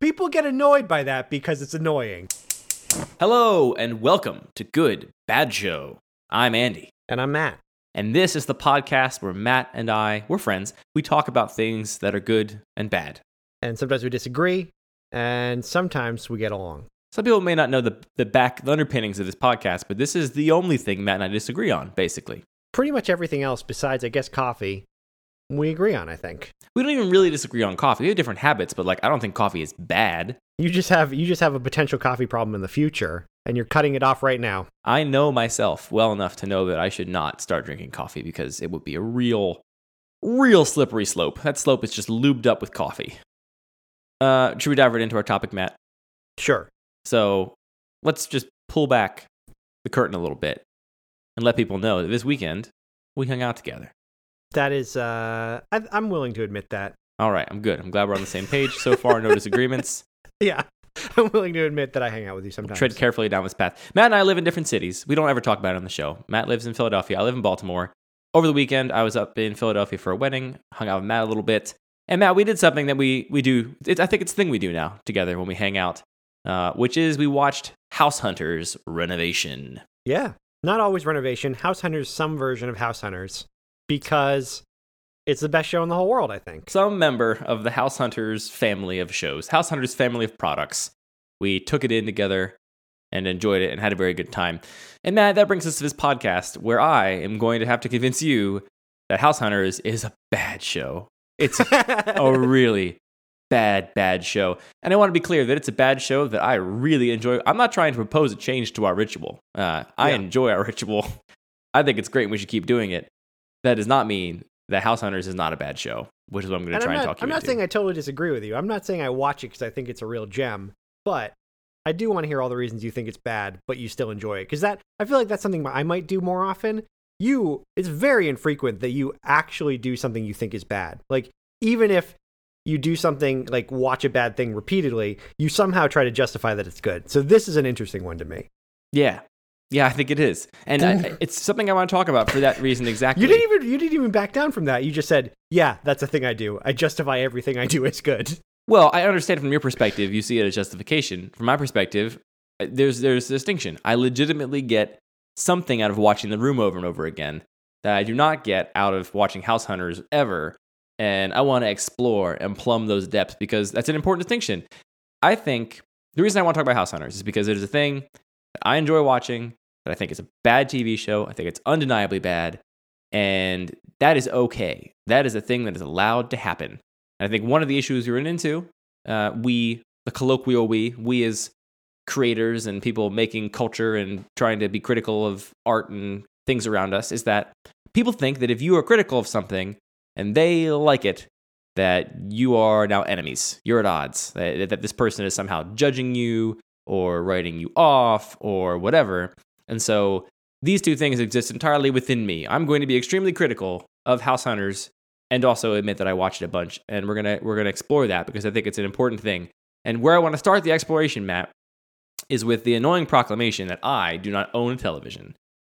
People get annoyed by that because it's annoying. Hello and welcome to Good Bad Show. I'm Andy, And I'm Matt. and this is the podcast where Matt and I, we're friends, we talk about things that are good and bad. And sometimes we disagree, and sometimes we get along. Some people may not know the, the back, the underpinnings of this podcast, but this is the only thing Matt and I disagree on, basically. Pretty much everything else, besides, I guess, coffee, we agree on, I think. We don't even really disagree on coffee. We have different habits, but like, I don't think coffee is bad. You just have you just have a potential coffee problem in the future, and you're cutting it off right now. I know myself well enough to know that I should not start drinking coffee because it would be a real, real slippery slope. That slope is just lubed up with coffee. Uh, should we dive right into our topic, Matt? Sure. So let's just pull back the curtain a little bit and let people know that this weekend we hung out together. That is, uh, I, I'm willing to admit that. All right, I'm good. I'm glad we're on the same page so far. No disagreements. Yeah, I'm willing to admit that I hang out with you sometimes. Tread carefully down this path. Matt and I live in different cities. We don't ever talk about it on the show. Matt lives in Philadelphia. I live in Baltimore. Over the weekend, I was up in Philadelphia for a wedding. Hung out with Matt a little bit. And Matt, we did something that we we do. It, I think it's a thing we do now together when we hang out, uh, which is we watched House Hunters Renovation. Yeah, not always renovation. House Hunters, some version of House Hunters, because it's the best show in the whole world. I think. some member of the House Hunters family of shows, House Hunters family of products. We took it in together and enjoyed it and had a very good time. And Matt, that brings us to this podcast where I am going to have to convince you that House Hunters is a bad show. It's a really bad, bad show. And I want to be clear that it's a bad show that I really enjoy. I'm not trying to propose a change to our ritual. Uh, I Yeah. enjoy our ritual. I think it's great and we should keep doing it. That does not mean that House Hunters is not a bad show, which is what I'm going to try I'm and talk you about. I'm not saying I totally disagree with you. I'm not saying I watch it because I think it's a real gem, but I do want to hear all the reasons you think it's bad, but you still enjoy it. Because that I feel like that's something I might do more often. You, it's very infrequent that you actually do something you think is bad. Like even if you do something like watch a bad thing repeatedly, you somehow try to justify that it's good. So this is an interesting one to me. Yeah. Yeah, I think it is. And I, it's something I want to talk about for that reason exactly. You didn't even you didn't even back down from that. You just said, "Yeah, that's a thing I do. I justify everything I do as good." Well, I understand from your perspective, you see it as justification. From my perspective, uh, there's there's a distinction. I legitimately get something out of watching The Room over and over again that I do not get out of watching House Hunters ever. And I want to explore and plumb those depths because that's an important distinction. I think the reason I want to talk about House Hunters is because it is a thing I enjoy watching, that I think is a bad TV show. I think it's undeniably bad. And that is okay. That is a thing that is allowed to happen. And I think one of the issues we run into, uh, we, the colloquial we, we as creators and people making culture and trying to be critical of art and things around us, is that people think that if you are critical of something and they like it, that you are now enemies. You're at odds. That, that this person is somehow judging you or writing you off or whatever. And so these two things exist entirely within me. I'm going to be extremely critical of House Hunters and also admit that I watched it a bunch. And we're gonna we're gonna explore that because I think it's an important thing. And where I want to start the exploration, Matt, is with the annoying proclamation that I do not own a television,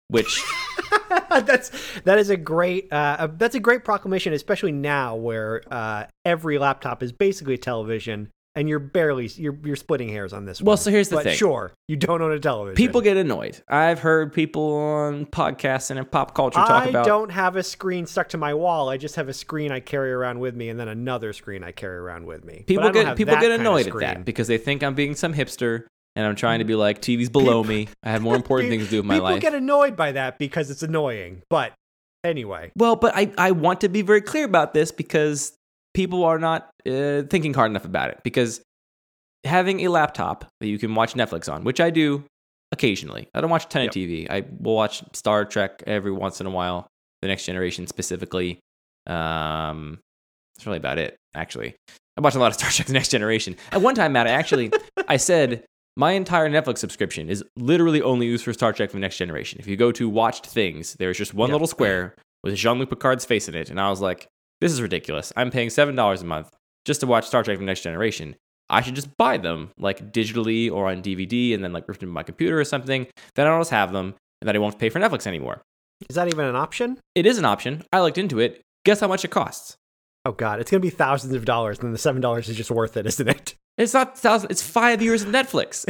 which that's that is a great uh, that's a great proclamation, especially now where uh, every laptop is basically a television, and you're barely you're you're splitting hairs on this. Well, one. so here's the but thing. Sure, you don't own a television. people get annoyed. I've heard people on podcasts and in pop culture talk I about I don't have a screen stuck to my wall. I just have a screen I carry around with me, and then another screen I carry around with me. People get people get annoyed at that because they think I'm being some hipster and I'm trying to be like TV's below me. I have more important things to do with my People life. People get annoyed by that because it's annoying. But anyway, Well, but I, I want to be very clear about this because people are not uh, thinking hard enough about it. Because having a laptop that you can watch Netflix on, which I do occasionally, I don't watch a ton Yep. of TV. I will watch Star Trek every once in a while, The Next Generation specifically. Um, that's really about it, actually. I watch a lot of Star Trek: The Next Generation. At one time, Matt, I actually I said my entire Netflix subscription is literally only used for Star Trek: The Next Generation. If you go to Watched Things, there's just one Yeah. little square with Jean-Luc Picard's face in it, and I was like, "This is ridiculous. I'm paying seven dollars a month just to watch Star Trek: The Next Generation. I should just buy them like digitally or on DVD, and then like rip them to my computer or something. Then I'll just have them, and then I won't pay for Netflix anymore. is that even an option? It is an option. I looked into it. Guess how much it costs? Oh God, it's gonna be thousands of dollars, and then the seven dollars is just worth it, isn't it? It's not thousand. It's five years of Netflix.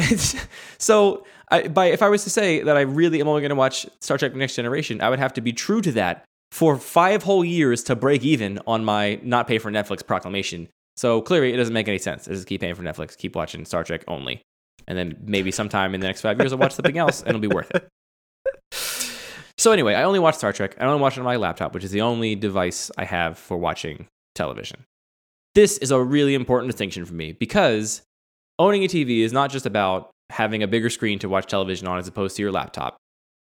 So, I, by if I was to say that I really am only going to watch Star Trek: The Next Generation, I would have to be true to that for five whole years to break even on my not pay for Netflix proclamation. So clearly, it doesn't make any sense. I just keep paying for Netflix, keep watching Star Trek only, and then maybe sometime in the next five years I'll watch something else, and it'll be worth it. So anyway, I only watch Star Trek. I only watch it on my laptop, which is the only device I have for watching television. This is a really important distinction for me because owning a TV is not just about having a bigger screen to watch television on as opposed to your laptop.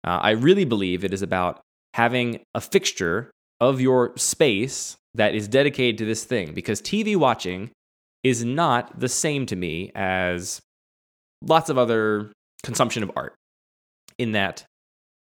Uh, I really believe it is about having a fixture of your space that is dedicated to this thing because TV watching is not the same to me as lots of other consumption of art. In that,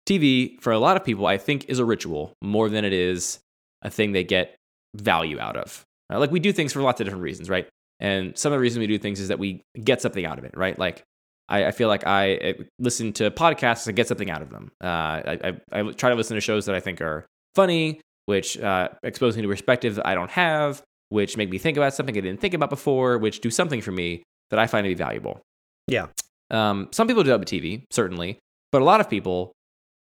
TV, for a lot of people, I think is a ritual more than it is a thing they get value out of. Like we do things for lots of different reasons, right? And some of the reasons we do things is that we get something out of it, right? Like I, I feel like I listen to podcasts and get something out of them. Uh, I, I, I, try to listen to shows that I think are funny, which uh, expose me to perspectives that I don't have, which make me think about something I didn't think about before, which do something for me that I find to be valuable. Yeah. Um, some people do that with TV, certainly, but a lot of people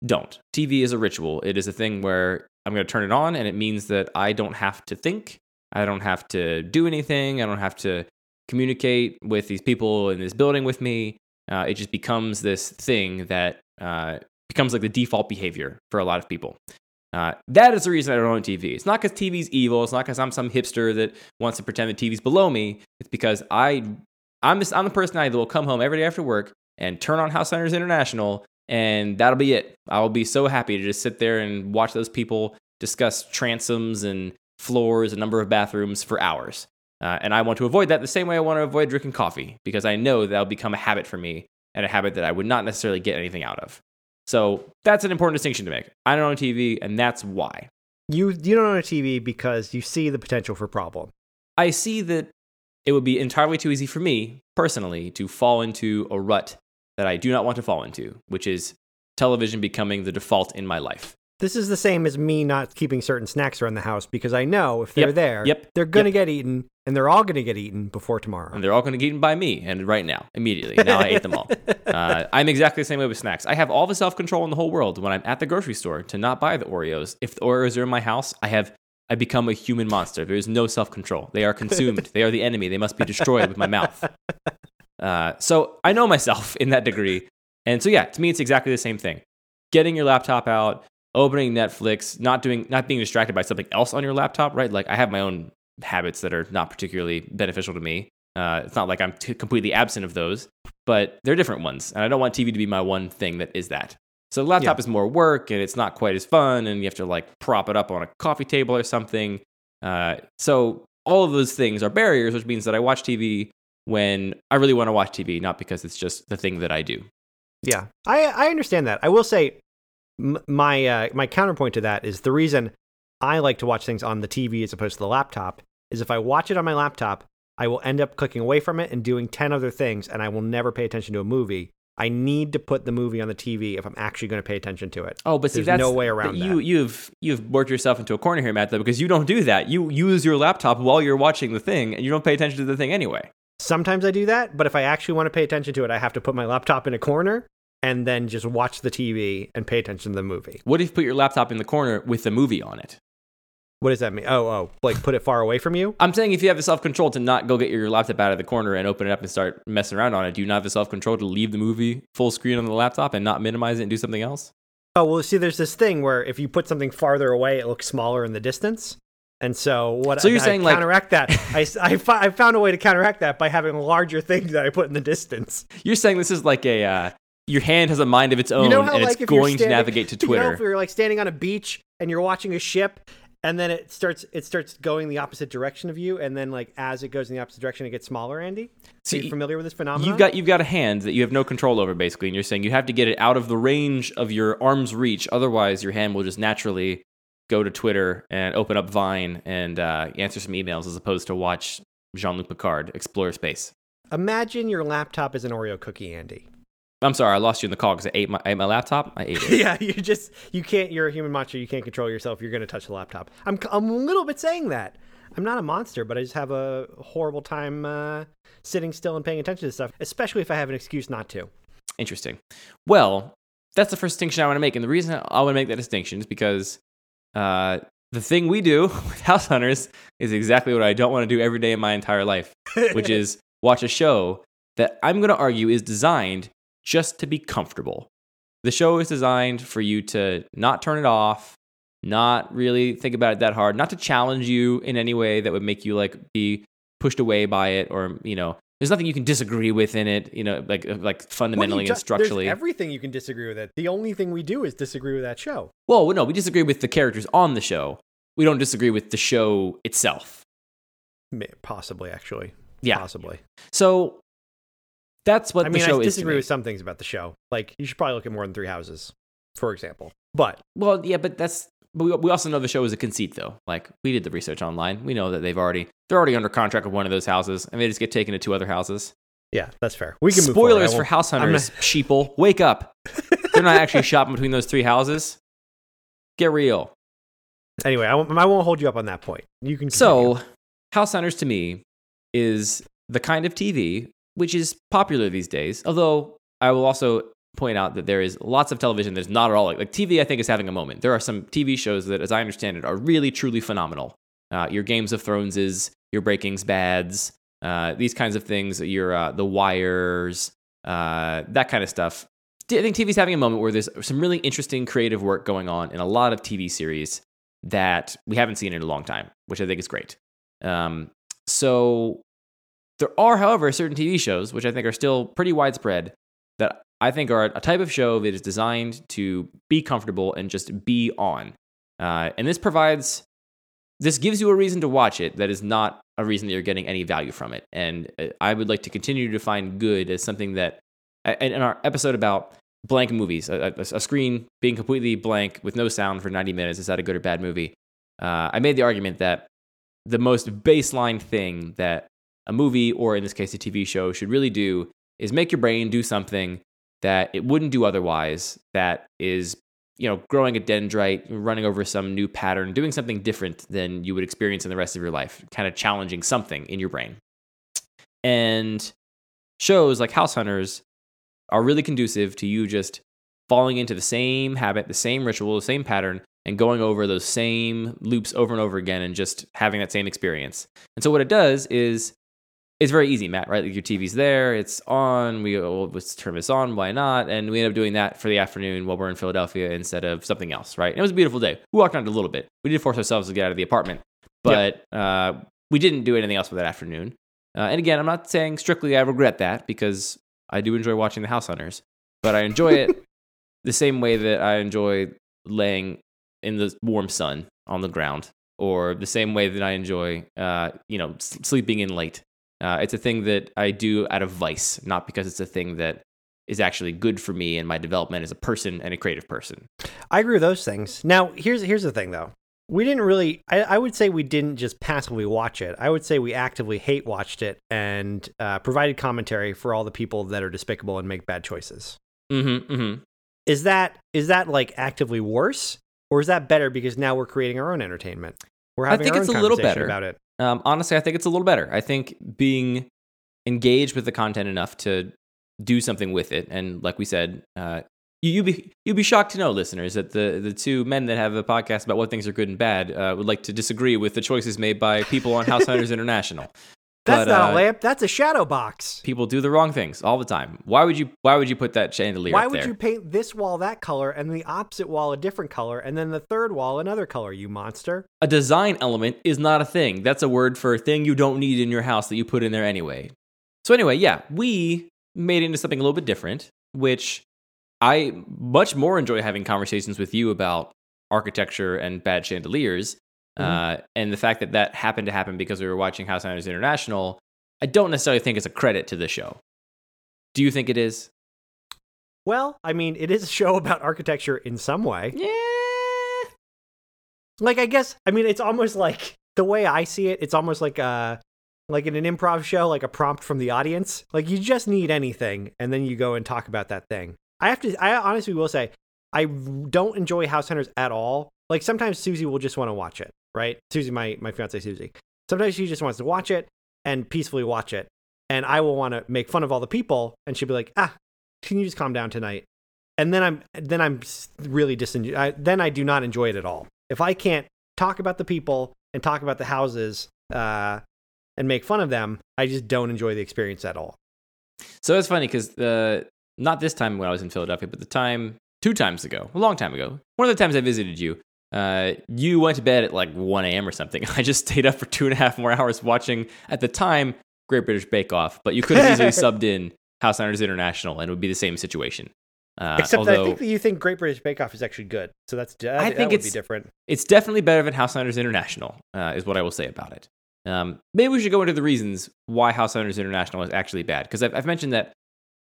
don't. TV is a ritual. It is a thing where I'm going to turn it on, and it means that I don't have to think. I don't have to do anything. I don't have to communicate with these people in this building with me. Uh, it just becomes this thing that uh, becomes like the default behavior for a lot of people. Uh, that is the reason I don't own TV. It's not because TV's evil. It's not because I'm some hipster that wants to pretend that TV's below me. It's because I, I'm, just, I'm the person I will come home every day after work and turn on House Hunters International and that'll be it. I'll be so happy to just sit there and watch those people discuss transoms and floors and number of bathrooms for hours. Uh, and I want to avoid that the same way I want to avoid drinking coffee because I know that'll become a habit for me and a habit that I would not necessarily get anything out of. So that's an important distinction to make. I don't own a TV, and that's why. You you don't own a TV because you see the potential for problem. I see that it would be entirely too easy for me personally to fall into a rut that I do not want to fall into, which is television becoming the default in my life. This is the same as me not keeping certain snacks around the house because I know if they're Yep, there, yep, they're going to yep. get eaten and they're all going to get eaten before tomorrow. And they're all going to get eaten by me, and right now, immediately. Now I ate them all. Uh, I'm exactly the same way with snacks. I have all the self control in the whole world when I'm at the grocery store to not buy the Oreos. If the Oreos are in my house, I have I become a human monster. There is no self control. They are consumed. they are the enemy. They must be destroyed with my mouth. Uh, so I know myself in that degree. And so yeah, to me it's exactly the same thing. Getting your laptop out, opening Netflix, not doing not being distracted by something else on your laptop, right? Like I have my own habits that are not particularly beneficial to me. Uh, it's not like I'm t- completely absent of those, but they're different ones. And I don't want TV to be my one thing that is that. So the laptop Yeah. is more work and it's not quite as fun and you have to like prop it up on a coffee table or something. Uh, so all of those things are barriers, which means that I watch TV when I really want to watch TV, not because it's just the thing that I do. Yeah, I I understand that. I will say m- my uh, my counterpoint to that is the reason I like to watch things on the TV as opposed to the laptop is if I watch it on my laptop, I will end up clicking away from it and doing ten other things, and I will never pay attention to a movie. I need to put the movie on the TV if I'm actually going to pay attention to it. Oh, but see, There's that's no way around you. that. You've you've worked yourself into a corner here, Matt, though, because you don't do that. You use your laptop while you're watching the thing, and you don't pay attention to the thing anyway. Sometimes I do that, but if I actually want to pay attention to it, I have to put my laptop in a corner and then just watch the TV and pay attention to the movie. What if you put your laptop in the corner with the movie on it? What does that mean? Oh, oh, like put it far away from you? I'm saying if you have the self control to not go get your laptop out of the corner and open it up and start messing around on it, do you not have the self control to leave the movie full screen on the laptop and not minimize it and do something else? Oh, well, see, there's this thing where if you put something farther away, it looks smaller in the distance. And so, what So you're I saying, like- counteract that? I, I, I found a way to counteract that by having a larger thing that I put in the distance. You're saying this is like a uh, your hand has a mind of its own you know how, and like, it's going to navigate to Twitter. You know, if you're like standing on a beach and you're watching a ship, and then it starts it starts going the opposite direction of you, and then like as it goes in the opposite direction, it gets smaller. Andy, See, are you familiar with this phenomenon? You've got you've got a hand that you have no control over, basically, and you're saying you have to get it out of the range of your arm's reach. Otherwise, your hand will just naturally go to Twitter and open up Vine and uh, answer some emails, as opposed to watch Jean Luc Picard explore space. Imagine your laptop is an Oreo cookie, Andy. I'm sorry, I lost you in the call because I ate my, I ate my laptop. I ate it. yeah, you just you can't. You're a human monster. You can't control yourself. You're going to touch the laptop. I'm I'm a little bit saying that. I'm not a monster, but I just have a horrible time uh, sitting still and paying attention to stuff, especially if I have an excuse not to. Interesting. Well, that's the first distinction I want to make. And the reason I want to make that distinction is because uh, the thing we do with House Hunters is exactly what I don't want to do every day in my entire life, which is watch a show that I'm going to argue is designed just to be comfortable. The show is designed for you to not turn it off, not really think about it that hard, not to challenge you in any way that would make you like be pushed away by it or, you know, there's nothing you can disagree with in it, you know, like uh, like fundamentally and structurally. There's everything you can disagree with it. The only thing we do is disagree with that show. Well, no, we disagree with the characters on the show. We don't disagree with the show itself. Possibly, actually. Yeah. Possibly. So that's what I mean, the show I is. disagree with some things about the show. Like, you should probably look at more than three houses, for example. But Well, yeah, but that's. But we, we also know the show is a conceit, though. Like we did the research online. We know that they've already they're already under contract with one of those houses, and they just get taken to two other houses. yeah, that's fair. We can move. Spoilers for House Hunters, sheeple. Wake up! they're not actually shopping between those three houses. Get real. Anyway, I won't, I won't hold you up on that point. You can. So. House Hunters to me is the kind of TV which is popular these days. Although I will also point out that there is lots of television that's not at all like, like TV. I think is having a moment. There are some TV shows that, as I understand it, are really truly phenomenal. Uh, your Games of Thrones is your Breaking's Bads, uh, these kinds of things. Your uh, The Wires, uh, that kind of stuff. I think TV's having a moment where there's some really interesting creative work going on in a lot of TV series that we haven't seen in a long time, which I think is great. Um, so there are, however, certain TV shows which I think are still pretty widespread that I think are a type of show that is designed to be comfortable and just be on. Uh, and this provides, this gives you a reason to watch it that is not a reason that you're getting any value from it. And uh, I would like to continue to define good as something that, in our episode about blank movies, a, a, a screen being completely blank with no sound for 90 minutes, is that a good or bad movie? Uh, I made the argument that the most baseline thing that a movie or in this case a TV show should really do is make your brain do something that it wouldn't do otherwise that is you know growing a dendrite running over some new pattern doing something different than you would experience in the rest of your life kind of challenging something in your brain. And shows like house hunters are really conducive to you just falling into the same habit the same ritual the same pattern and going over those same loops over and over again and just having that same experience. And so what it does is it's very easy, Matt, right? Like your TV's there, it's on. We go, well, let's turn this on. Why not? And we end up doing that for the afternoon while we're in Philadelphia instead of something else, right? And it was a beautiful day. We walked around a little bit. We did force ourselves to get out of the apartment, but uh, we didn't do anything else for that afternoon. Uh, and again, I'm not saying strictly I regret that because I do enjoy watching the House Hunters, but I enjoy it the same way that I enjoy laying in the warm sun on the ground, or the same way that I enjoy, uh, you know, sleeping in late. Uh, it's a thing that I do out of vice, not because it's a thing that is actually good for me and my development as a person and a creative person. I agree with those things. Now, here's here's the thing though. We didn't really. I, I would say we didn't just passively watch it. I would say we actively hate watched it and uh, provided commentary for all the people that are despicable and make bad choices. Mm-hmm. Mm-hmm. Is that is that like actively worse, or is that better because now we're creating our own entertainment? We're having I think it's a little better. about it. Um, honestly, I think it's a little better. I think being engaged with the content enough to do something with it, and like we said, uh, you, you'd be you'd be shocked to know, listeners, that the the two men that have a podcast about what things are good and bad uh, would like to disagree with the choices made by people on House Hunters International. That's But, not uh, a lamp. That's a shadow box. People do the wrong things all the time. Why would you? Why would you put that chandelier Why would you paint this wall that color and the opposite wall a different color and then the third wall another color? You monster. a design element is not a thing. That's a word for a thing you don't need in your house that you put in there anyway. So anyway, yeah, we made it into something a little bit different, which I much more enjoy having conversations with you about architecture and bad chandeliers. Uh, and the fact that that happened to happen because we were watching House Hunters International, I don't necessarily think is a credit to the show. Do you think it is? Well, I mean, it is a show about architecture in some way. Yeah. Like, I guess, I mean, it's almost like the way I see it. It's almost like a like in an improv show, like a prompt from the audience. Like you just need anything, and then you go and talk about that thing. I have to. I honestly will say, I don't enjoy House Hunters at all. Like sometimes Susie will just want to watch it, right? Susie, my my fiance Susie. Sometimes she just wants to watch it and peacefully watch it. And I will want to make fun of all the people, and she'll be like, "Ah, can you just calm down tonight?" And then I'm then I'm really disenjoy. Then I do not enjoy it at all. If I can't talk about the people and talk about the houses uh, and make fun of them, I just don't enjoy the experience at all. So it's funny because uh, not this time when I was in Philadelphia, but the time two times ago, a long time ago, one of the times I visited you, uh, you went to bed at like 1 a.m. or something. I just stayed up for two and a half more hours watching, at the time, Great British Bake Off, but you could have easily subbed in House Hunters International and it would be the same situation. Uh, Except although, I think that you think Great British Bake Off is actually good, so that's that, I think that it's different. It's definitely better than House Hunters International, uh, is what I will say about it. Um, maybe we should go into the reasons why House Hunters International is actually bad, because I've, I've mentioned that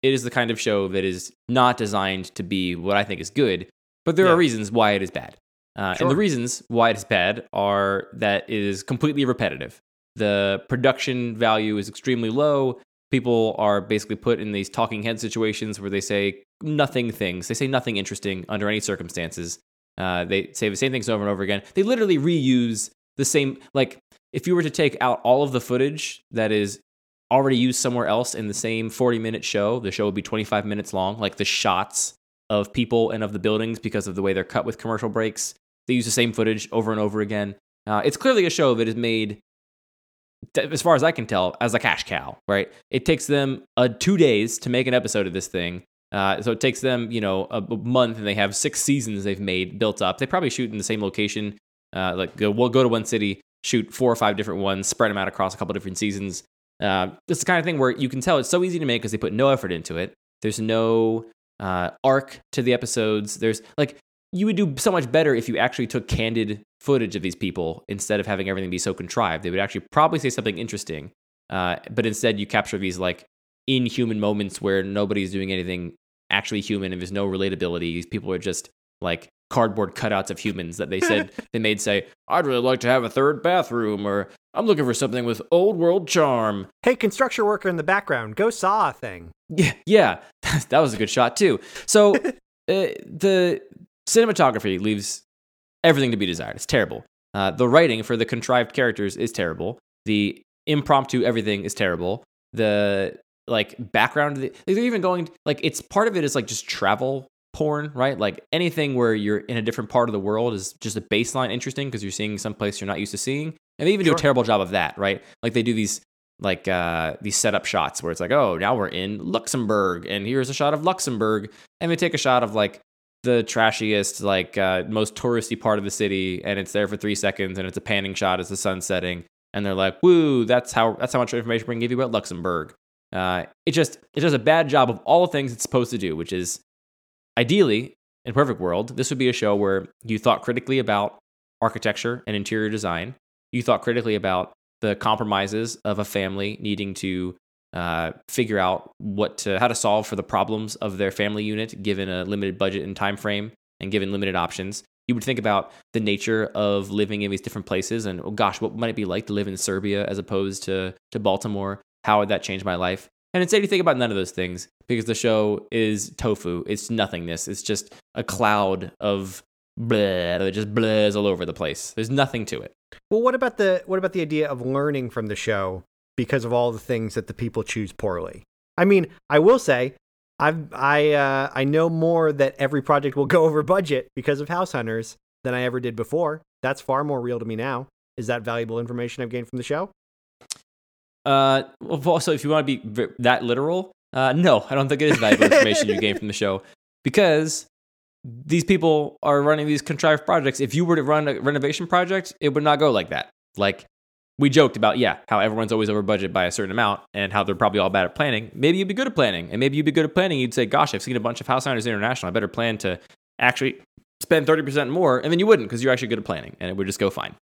it is the kind of show that is not designed to be what I think is good, but there yeah. are reasons why it is bad. Uh, sure. And the reasons why it is bad are that it is completely repetitive. The production value is extremely low. People are basically put in these talking head situations where they say nothing things. They say nothing interesting under any circumstances. Uh, they say the same things over and over again. They literally reuse the same. Like, if you were to take out all of the footage that is already used somewhere else in the same 40 minute show, the show would be 25 minutes long. Like the shots of people and of the buildings because of the way they're cut with commercial breaks. They use the same footage over and over again. Uh, it's clearly a show that is made, as far as I can tell, as a cash cow, right? It takes them uh, two days to make an episode of this thing. Uh, so it takes them, you know, a month, and they have six seasons they've made built up. They probably shoot in the same location. Uh, like, go, we'll go to one city, shoot four or five different ones, spread them out across a couple different seasons. Uh, is the kind of thing where you can tell it's so easy to make because they put no effort into it. There's no uh, arc to the episodes. There's like you would do so much better if you actually took candid footage of these people instead of having everything be so contrived. They would actually probably say something interesting, uh, but instead you capture these like inhuman moments where nobody's doing anything actually human and there's no relatability. These people are just like cardboard cutouts of humans that they said they made say, I'd really like to have a third bathroom, or I'm looking for something with old world charm. Hey, construction worker in the background, go saw a thing. Yeah, yeah, that was a good shot too. So uh, the cinematography leaves everything to be desired. It's terrible. Uh, the writing for the contrived characters is terrible. The impromptu everything is terrible. The like background, they're even going like it's part of it is like just travel porn, right? Like anything where you're in a different part of the world is just a baseline interesting because you're seeing some place you're not used to seeing. And they even sure. do a terrible job of that, right? Like they do these like uh, these setup shots where it's like, oh, now we're in Luxembourg, and here's a shot of Luxembourg, and they take a shot of like the trashiest, like uh, most touristy part of the city, and it's there for three seconds, and it's a panning shot as the sun's setting, and they're like, woo, that's how that's how much information we can give you about Luxembourg. Uh, it just it does a bad job of all the things it's supposed to do, which is Ideally, in a perfect world, this would be a show where you thought critically about architecture and interior design. You thought critically about the compromises of a family needing to uh, figure out what to, how to solve for the problems of their family unit given a limited budget and time frame and given limited options. You would think about the nature of living in these different places and oh gosh, what might it be like to live in Serbia as opposed to to Baltimore? How would that change my life? And instead, you think about none of those things because the show is tofu. It's nothingness. It's just a cloud of blah that just blurs all over the place. There's nothing to it. Well, what about the what about the idea of learning from the show because of all the things that the people choose poorly? I mean, I will say, I've I uh, I know more that every project will go over budget because of House Hunters than I ever did before. That's far more real to me now. Is that valuable information I've gained from the show? Uh, also, if you want to be that literal, uh, no, I don't think it is valuable information you gain from the show because these people are running these contrived projects. If you were to run a renovation project, it would not go like that. Like we joked about, yeah, how everyone's always over budget by a certain amount and how they're probably all bad at planning. Maybe you'd be good at planning, and maybe you'd be good at planning. You'd say, "Gosh, I've seen a bunch of House Hunters International. I better plan to actually spend thirty percent more," and then you wouldn't because you're actually good at planning, and it would just go fine.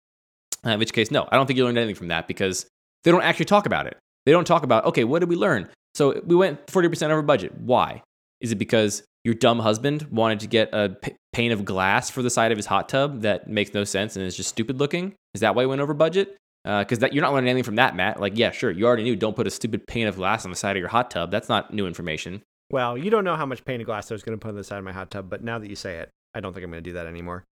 Uh, in which case, no, I don't think you learned anything from that because they don't actually talk about it. They don't talk about, okay, what did we learn? So we went 40% over budget. Why? Is it because your dumb husband wanted to get a p- pane of glass for the side of his hot tub that makes no sense and is just stupid looking? Is that why we went over budget? Because uh, that you're not learning anything from that, Matt. Like, yeah, sure, you already knew. Don't put a stupid pane of glass on the side of your hot tub. That's not new information. Well, you don't know how much pane of glass I was going to put on the side of my hot tub, but now that you say it, I don't think I'm going to do that anymore.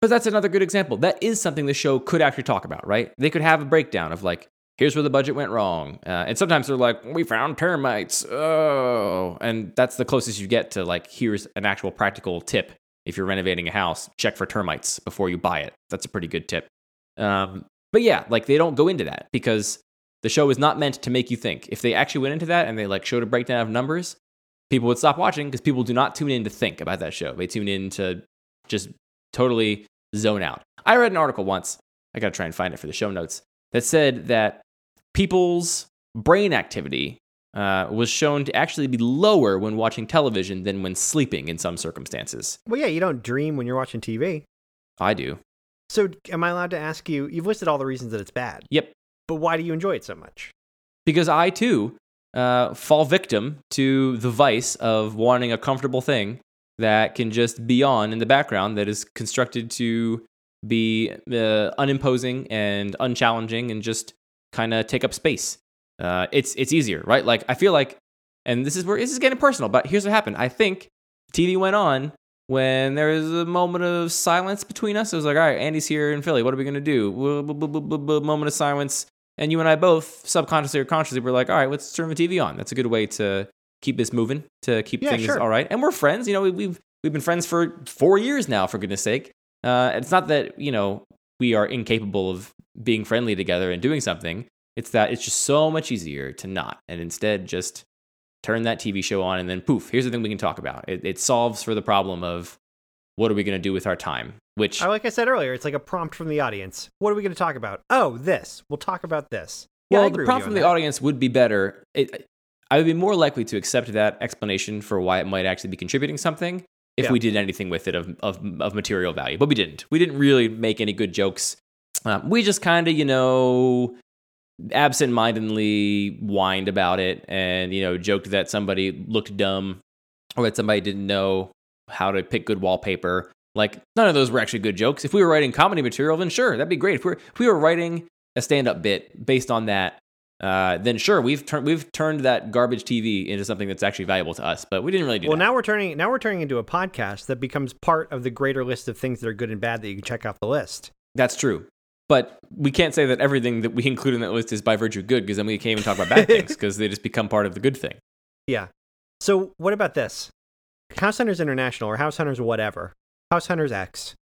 But that's another good example. That is something the show could actually talk about, right? They could have a breakdown of like, here's where the budget went wrong. Uh, and sometimes they're like, we found termites. Oh. And that's the closest you get to like, here's an actual practical tip. If you're renovating a house, check for termites before you buy it. That's a pretty good tip. Um, but yeah, like they don't go into that because the show is not meant to make you think. If they actually went into that and they like showed a breakdown of numbers, people would stop watching because people do not tune in to think about that show. They tune in to just totally zone out. I read an article once, I got to try and find it for the show notes, that said that people's brain activity uh, was shown to actually be lower when watching television than when sleeping in some circumstances. Well, yeah, you don't dream when you're watching TV. I do. So, am I allowed to ask you? You've listed all the reasons that it's bad. Yep. But why do you enjoy it so much? Because I too uh, fall victim to the vice of wanting a comfortable thing that can just be on in the background that is constructed to be uh, unimposing and unchallenging and just kind of take up space. Uh, it's it's easier, right? Like I feel like, and this is where this is getting personal. But here's what happened. I think TV went on when there was a moment of silence between us. It was like, all right, Andy's here in Philly. What are we gonna do? Moment of silence, and you and I both, subconsciously or consciously, were like, all right, let's turn the TV on. That's a good way to keep this moving, to keep Yeah, things sure. all right. And we're friends. You know, we, we've we've been friends for four years now. For goodness sake, uh, it's not that you know we are incapable of being friendly together and doing something. It's that it's just so much easier to not, and instead just turn that TV show on, and then poof, here's the thing we can talk about. It, it solves for the problem of what are we going to do with our time, which like I said earlier, it's like a prompt from the audience. What are we going to talk about? Oh, this. We'll talk about this. Yeah, well, the prompt from the that. audience would be better. It, I would be more likely to accept that explanation for why it might actually be contributing something if Yeah. we did anything with it of, of, of material value. But we didn't. We didn't really make any good jokes. Um, we just kind of, you know, absent-mindedly whined about it and, you know, joked that somebody looked dumb or that somebody didn't know how to pick good wallpaper. Like none of those were actually good jokes. If we were writing comedy material, then sure, that'd be great. If we were, if we were writing a stand-up bit based on that, uh, then sure, we've turned we've turned that garbage TV into something that's actually valuable to us. But we didn't really do Well, that. now we're turning now we're turning into a podcast that becomes part of the greater list of things that are good and bad that you can check off the list. that's true. But we can't say that everything that we include in that list is by virtue good, because then we can't even talk about bad things because they just become part of the good thing. Yeah. So what about this? House Hunters International or House Hunters whatever, House Hunters X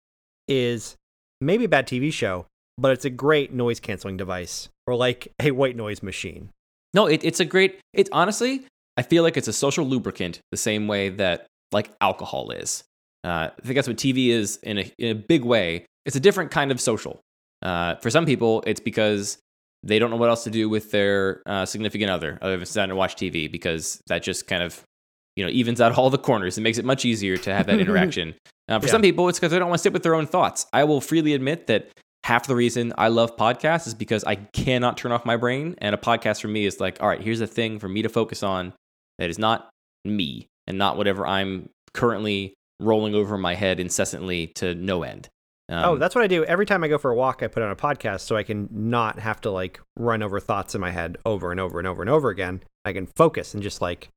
is maybe a bad TV show, but it's a great noise canceling device or like a white noise machine. No, it, it's a great. It's honestly, I feel like it's a social lubricant, the same way that like alcohol is. Uh, I think that's what TV is in a in a big way. It's a different kind of social. Uh, for some people, it's because they don't know what else to do with their uh, significant other other than sit down and watch TV because that just kind of you know evens out all the corners. It makes it much easier to have that interaction. Uh, for Yeah. some people, it's because they don't want to sit with their own thoughts. I will freely admit that half the reason I love podcasts is because I cannot turn off my brain. And a podcast for me is like, all right, here's a thing for me to focus on that is not me and not whatever I'm currently rolling over my head incessantly to no end. Um, oh, that's what I do every time I go for a walk. I put on a podcast so I can not have to like run over thoughts in my head over and over and over and over again. I can focus and just like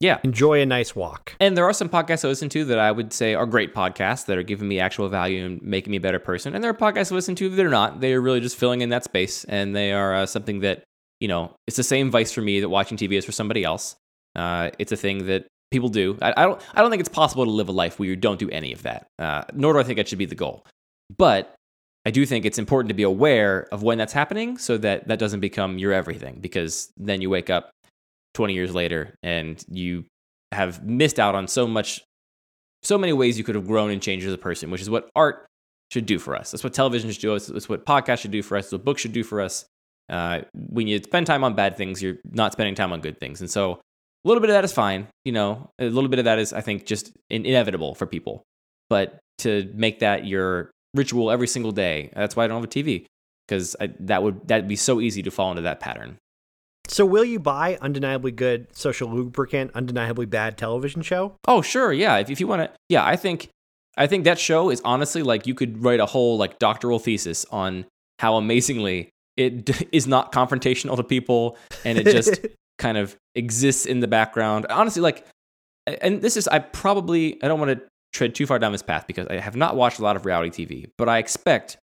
yeah. enjoy a nice walk. And there are some podcasts I listen to that I would say are great podcasts that are giving me actual value and making me a better person. And there are podcasts I listen to that are not. They are really just filling in that space, and they are uh, something that you know it's the same vice for me that watching TV is for somebody else. Uh, it's a thing that people do. I, I don't. I don't think it's possible to live a life where you don't do any of that. Uh, nor do I think that should be the goal. But I do think it's important to be aware of when that's happening, so that that doesn't become your everything. Because then you wake up 20 years later and you have missed out on so much so many ways you could have grown and changed as a person which is what art should do for us. That's what television should do. It's, it's what podcasts should do for us. It's what books should do for us. Uh, when you spend time on bad things you're not spending time on good things. And so a little bit of that is fine you know a little bit of that is i think just in- inevitable for people. But to make that your ritual every single day that's why i don't have a tv because that would that'd be so easy to fall into that pattern So will you buy undeniably good social lubricant, undeniably bad television show? Oh, sure, yeah. If, if you want to, yeah, I think I think that show is honestly like you could write a whole like doctoral thesis on how amazingly it d- is not confrontational to people and it just kind of exists in the background. Honestly, like, and this is I probably I don't want to tread too far down this path because I have not watched a lot of reality TV, but I expect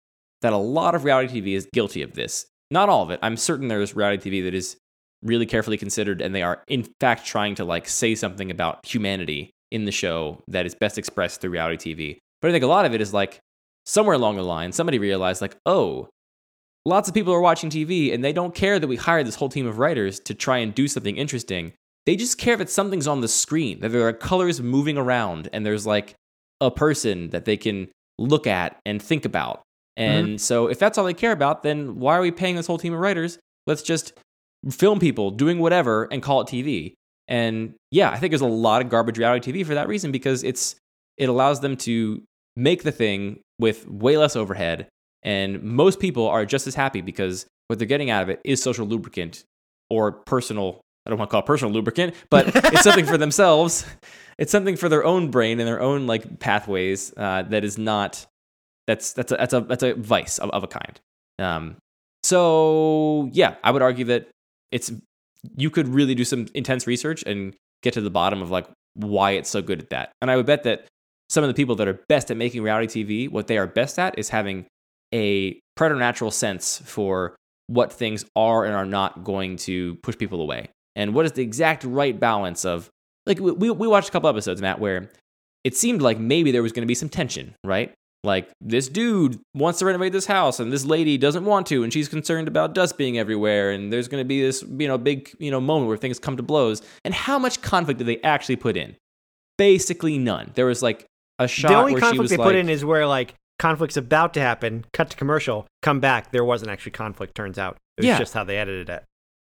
that a lot of reality TV is guilty of this. Not all of it. I'm certain there's reality TV that is really carefully considered and they are in fact trying to like say something about humanity in the show that is best expressed through reality TV. But I think a lot of it is like somewhere along the line somebody realized like, "Oh, lots of people are watching TV and they don't care that we hired this whole team of writers to try and do something interesting. They just care that something's on the screen, that there are colors moving around and there's like a person that they can look at and think about. And mm-hmm. so if that's all they care about, then why are we paying this whole team of writers? Let's just film people doing whatever and call it TV. And yeah, I think there's a lot of garbage reality TV for that reason because it's it allows them to make the thing with way less overhead and most people are just as happy because what they're getting out of it is social lubricant or personal I don't want to call it personal lubricant, but it's something for themselves. It's something for their own brain and their own like pathways uh, that is not that's that's a that's a that's a vice of, of a kind. Um, so yeah, I would argue that it's you could really do some intense research and get to the bottom of like why it's so good at that. And I would bet that some of the people that are best at making reality TV, what they are best at is having a preternatural sense for what things are and are not going to push people away. And what is the exact right balance of, like, we, we watched a couple episodes, Matt, where it seemed like maybe there was going to be some tension, right? Like, this dude wants to renovate this house, and this lady doesn't want to, and she's concerned about dust being everywhere, and there's going to be this, you know, big, you know, moment where things come to blows. And how much conflict did they actually put in? Basically none. There was like a shot. The only conflict they like, put in is where like conflict's about to happen, cut to commercial, come back. There wasn't actually conflict, turns out. It was yeah. just how they edited it.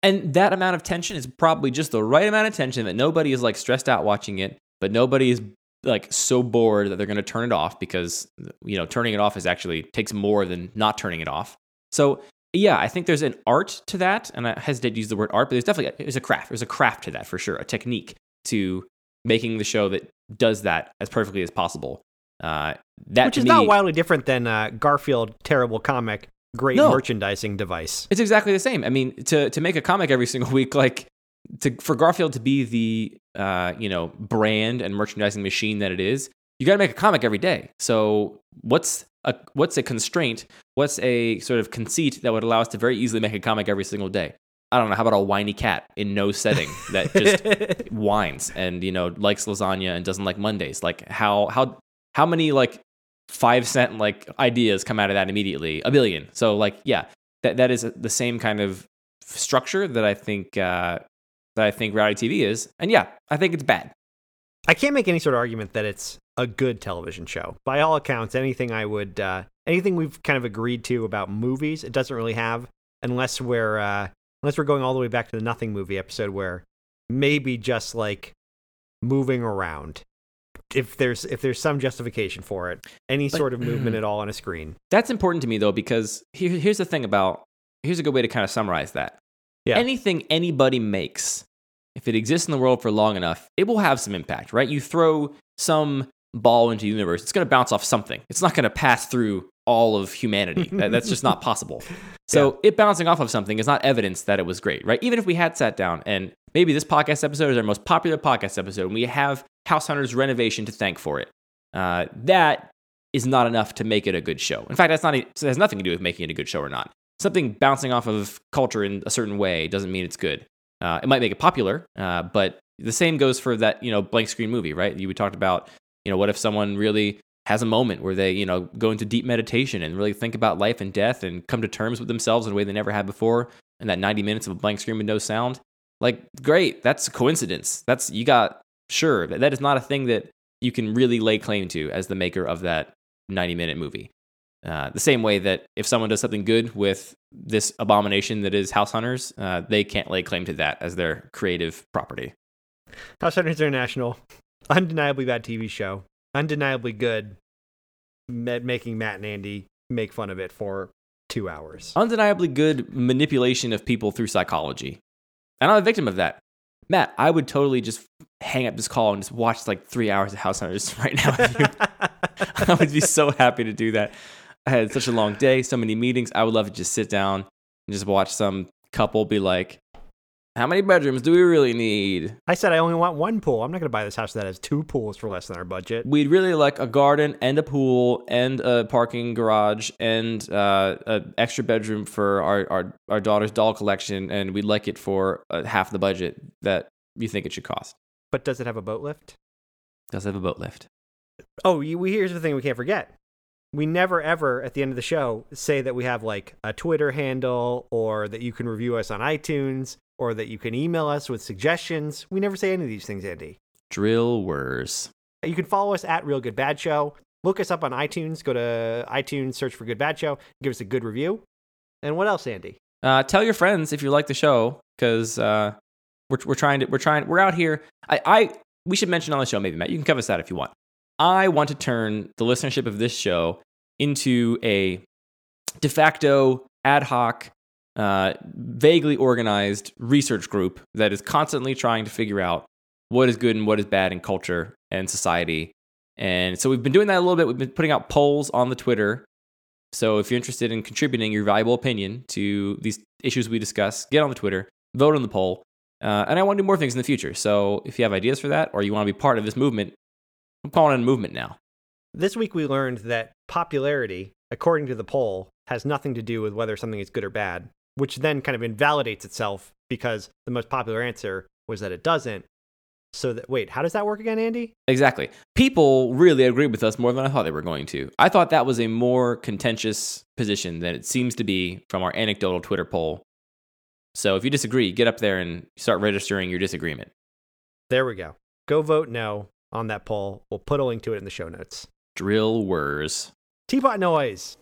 And that amount of tension is probably just the right amount of tension that nobody is like stressed out watching it, but nobody is like so bored that they're going to turn it off because you know turning it off is actually takes more than not turning it off. So yeah, I think there's an art to that, and I hesitate to use the word art, but there's definitely there's a craft. There's a craft to that for sure, a technique to making the show that does that as perfectly as possible. Uh, that Which is me, not wildly different than uh, Garfield, terrible comic, great no. merchandising device. It's exactly the same. I mean, to to make a comic every single week, like to for Garfield to be the uh, you know brand and merchandising machine that it is, you got to make a comic every day. So what's a what's a constraint? What's a sort of conceit that would allow us to very easily make a comic every single day? I don't know. How about a whiny cat in no setting that just whines and you know likes lasagna and doesn't like Mondays? Like how how how many like five cent like ideas come out of that immediately? A billion. So like yeah, that that is the same kind of structure that I think uh, that I think reality TV is, and yeah, I think it's bad. I can't make any sort of argument that it's a good television show. By all accounts, anything I would uh, anything we've kind of agreed to about movies, it doesn't really have unless we're uh, unless we're going all the way back to the Nothing movie episode where maybe just like moving around if there's if there's some justification for it, any but, sort of movement at all on a screen. That's important to me though because here, here's the thing about here's a good way to kind of summarize that. Yeah. Anything anybody makes, if it exists in the world for long enough, it will have some impact, right? You throw some ball into the universe, it's going to bounce off something. It's not going to pass through all of humanity. that, that's just not possible. So yeah. it bouncing off of something is not evidence that it was great, right? Even if we had sat down and maybe this podcast episode is our most popular podcast episode, and we have House Hunters renovation to thank for it. Uh, that is not enough to make it a good show. In fact, that's not. It has nothing to do with making it a good show or not. Something bouncing off of culture in a certain way doesn't mean it's good. Uh, it might make it popular, uh, but the same goes for that you know blank screen movie, right? You talked about you know what if someone really has a moment where they you know go into deep meditation and really think about life and death and come to terms with themselves in a way they never had before, and that 90 minutes of a blank screen with no sound. Like, great, that's a coincidence. That's you got Sure, That, that is not a thing that you can really lay claim to as the maker of that 90 minute movie. Uh, the same way that if someone does something good with this abomination that is House Hunters, uh, they can't lay claim to that as their creative property. House Hunters International, undeniably bad TV show, undeniably good at making Matt and Andy make fun of it for two hours. Undeniably good manipulation of people through psychology. And I'm a victim of that. Matt, I would totally just hang up this call and just watch like three hours of House Hunters right now. I would be so happy to do that. I had such a long day, so many meetings. I would love to just sit down and just watch some couple be like, How many bedrooms do we really need? I said I only want one pool. I'm not going to buy this house that has two pools for less than our budget. We'd really like a garden and a pool and a parking garage and uh, an extra bedroom for our, our, our daughter's doll collection, and we'd like it for uh, half the budget that you think it should cost. But does it have a boat lift? Does it have a boat lift. Oh, you, we, here's the thing we can't forget. We never ever at the end of the show say that we have like a Twitter handle or that you can review us on iTunes or that you can email us with suggestions. We never say any of these things, Andy. Drill words. You can follow us at Real Good Bad Show. Look us up on iTunes. Go to iTunes, search for Good Bad Show, give us a good review. And what else, Andy? Uh, tell your friends if you like the show because uh, we're, we're trying to we're trying we're out here. I, I we should mention on the show maybe Matt. You can cover us that if you want. I want to turn the listenership of this show into a de facto ad hoc uh, vaguely organized research group that is constantly trying to figure out what is good and what is bad in culture and society. And so we've been doing that a little bit. We've been putting out polls on the Twitter. So if you're interested in contributing your valuable opinion to these issues we discuss, get on the Twitter, vote on the poll. Uh, and I want to do more things in the future. So if you have ideas for that or you want to be part of this movement, I'm calling it a movement now. This week we learned that popularity, according to the poll, has nothing to do with whether something is good or bad which then kind of invalidates itself because the most popular answer was that it doesn't. So that wait, how does that work again, Andy? Exactly. People really agree with us more than I thought they were going to. I thought that was a more contentious position than it seems to be from our anecdotal Twitter poll. So if you disagree, get up there and start registering your disagreement. There we go. Go vote no on that poll. We'll put a link to it in the show notes. Drill whirs. Teapot noise.